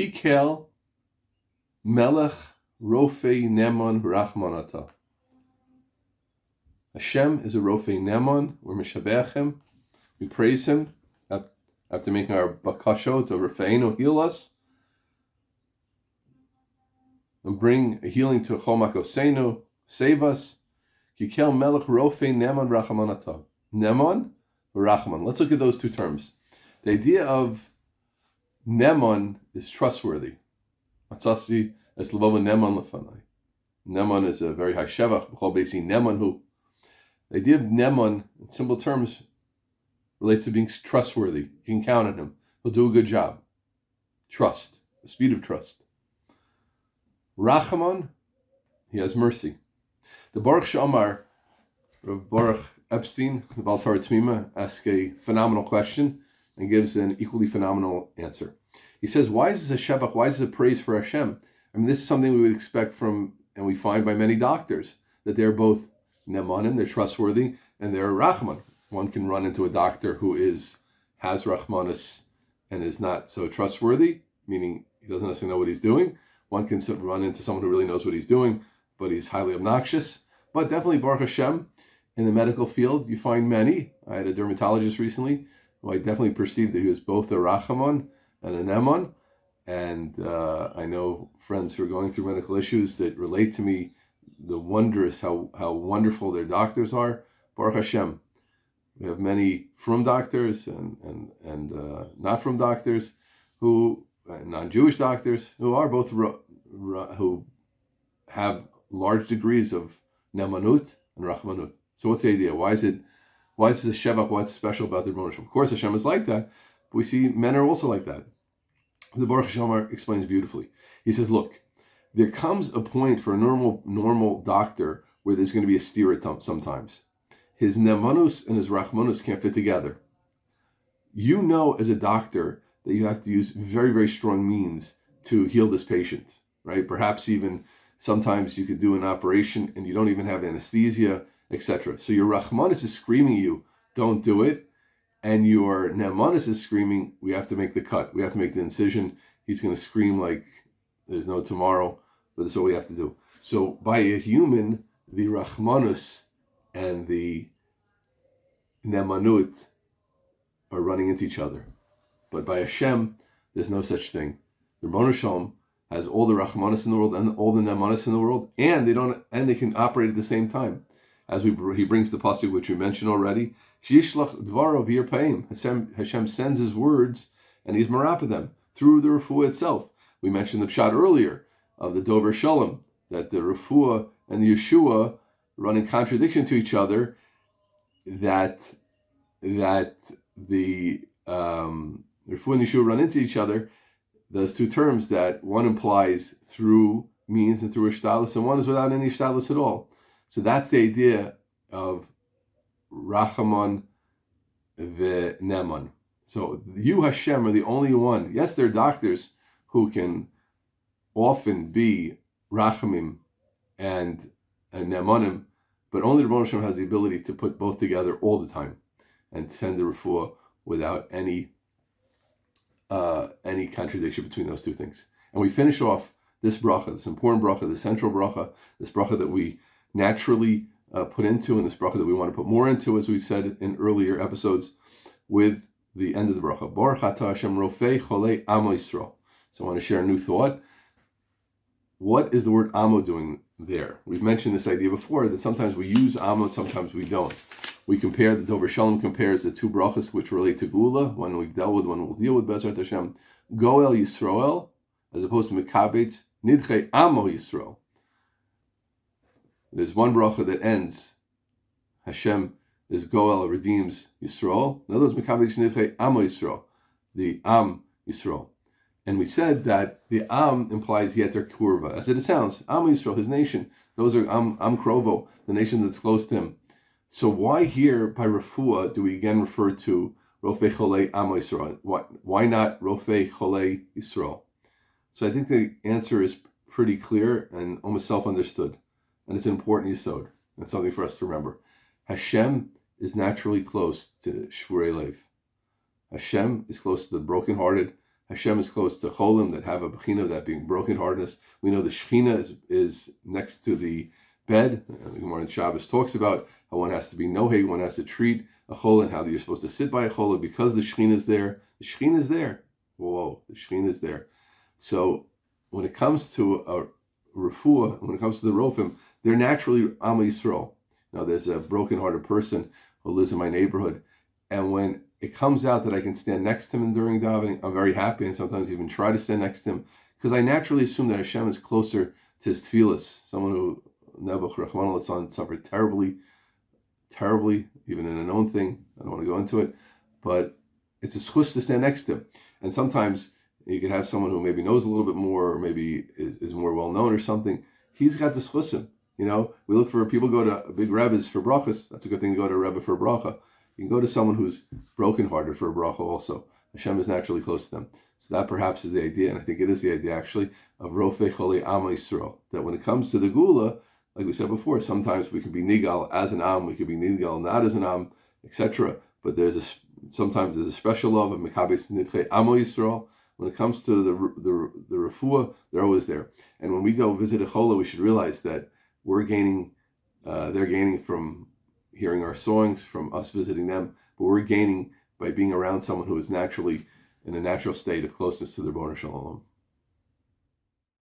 Kikel Melech Rofei Nemon Rachmanata. Hashem is a Rofei Nemon. We're. We praise Him after making our bakasho to Rafeinu heal us and bring healing to Chomakosenu, save us. Kikel Melech Rofei Nemon Rachmanata. Nemon Rachman. Let's look at those two terms. The idea of Nemon is trustworthy. Matzasi es Nemon lefanai. Nemon is a very high shevach. B'chol beisi who. The idea of Nemon, in simple terms, relates to being trustworthy. You can count on him. He'll do a good job. Trust, the speed of trust. Rachamon, he has mercy. The Baruch She'amar, Baruch Epstein, the Baltar Tmima, asks a phenomenal question and gives an equally phenomenal answer. He says, Why is this a Shebach? Why is this a praise for Hashem? I mean, this is something we would expect from, and we find by many doctors, that they're both Nemanim, they're trustworthy, and they're Rahman. One can run into a doctor who is has Rahmanis and is not so trustworthy, meaning he doesn't necessarily know what he's doing. One can run into someone who really knows what he's doing, but he's highly obnoxious. But definitely Baruch Hashem, in the medical field, you find many. I had a dermatologist recently who I definitely perceived that he was both a Rachamon and a Nemon. And uh, I know friends who are going through medical issues that relate to me the wondrous, how, how wonderful their doctors are. Baruch Hashem. We have many from doctors and, and, and uh, not from doctors who, uh, non-Jewish doctors, who are both, who have large degrees of Nemanut and Rachmanut. So what's the idea? Why is it? Why is the Shevach? What's special about the Rebbeinu Of course, Hashem is like that. We see men are also like that. The Baruch Hashem explains beautifully. He says, "Look, there comes a point for a normal normal doctor where there's going to be a stira sometimes. His nemanus and his rachmanus can't fit together. You know, as a doctor, that you have to use very very strong means to heal this patient, right? Perhaps even sometimes you could do an operation and you don't even have anesthesia etc. So your Rahmanis is screaming you, don't do it. And your Nemanis is screaming, we have to make the cut. We have to make the incision. He's going to scream like there's no tomorrow, but that's all we have to do. So by a human, the Rahmanus and the Nemanut are running into each other. But by Hashem, there's no such thing. The Shalom has all the Rahmanis in the world and all the Nemanis in the world, and they don't and they can operate at the same time as we he brings the pasuk which we mentioned already. Shishlach dvaro v'yirpaim. Hashem, sends His words and He's marapa them through the refuah itself. We mentioned the pshat earlier of the Dover Shalom that the refuah and the Yeshua run in contradiction to each other. That that the um, refuah and Yeshua run into each other. Those two terms that one implies through means and through a and one is without any shtalis at all. So that's the idea of Rachamon v'Neman. So you Hashem are the only one. Yes, there are doctors who can often be Rachamim and, and Nemanim, but only the Rebbe has the ability to put both together all the time and send the refuah without any uh, any contradiction between those two things. And we finish off this bracha, this important bracha, the central bracha, this bracha that we naturally uh, put into in this bracha that we want to put more into, as we said in earlier episodes, with the end of the bracha. Baruch Hashem Rofei Cholei Amo. So I want to share a new thought. What is the word Amo doing there? We've mentioned this idea before that sometimes we use Amo, sometimes we don't. We compare the Dover Shalom compares the two brachas which relate to Gula, one we've dealt with, one we'll deal with Bezrat Hashem. Goel Yisrael, as opposed to Mekabetz Nidche Amo Yisrael. There's one bracha that ends Hashem is Goel redeems Yisrael. In other words, Mekabetz Nidche Amo Yisrael, the Am Yisrael. And we said that the Am implies Yeter Kurva, as it sounds. Am Yisrael, his nation. Those are Am, Am Krovo, the nation that's close to him. So why here by Rafua do we again refer to Rofe Chole Amo Yisrael? Why, why not Rofe Chole Yisrael? So I think the answer is pretty clear and almost self-understood and it's an important yisod. That's something for us to remember. Hashem is naturally close to Shvurei Lev. Hashem is close to the brokenhearted. Hashem is close to Cholim that have a Bechina, that being brokenheartedness. We know the Shechina is, is next to the bed. The Gemara in Shabbos talks about how one has to be noheg, one has to treat a Cholim, how you're supposed to sit by a chol because the Shechina is there. The Shechina is there. Whoa, the Shechina is there. So when it comes to a refuah, when it comes to the rofim, they're naturally Am Yisrael. Now there's a broken-hearted person who lives in my neighborhood, and when it comes out that I can stand next to him during davening, I'm very happy, and sometimes even try to stand next to him because I naturally assume that Hashem is closer to his tefillas. Someone who Nebuch suffered terribly, terribly, even in a known thing. I don't want to go into it, but it's a schus to stand next to him. And sometimes you could have someone who maybe knows a little bit more, or maybe is, is more well known or something. He's got the schusim. You know, we look for people go to big rebbes for brachas. That's a good thing to go to a rebbe for a bracha. You can go to someone who's brokenhearted for a bracha also. Hashem is naturally close to them. So that perhaps is the idea, and I think it is the idea actually, of Rofe Choli Am Yisrael. That when it comes to the Gula, like we said before, sometimes we can be Nigal as an Am, we can be Nigal not as an Am, etc. But there's a sometimes there's a special love of Mekabes Nidche Amo Yisrael. When it comes to the the the refuah, they're always there. And when we go visit a chola, we should realize that we're gaining, uh, they're gaining from hearing our songs, from us visiting them, but we're gaining by being around someone who is naturally in a natural state of closeness to the Ribono Shel Olam.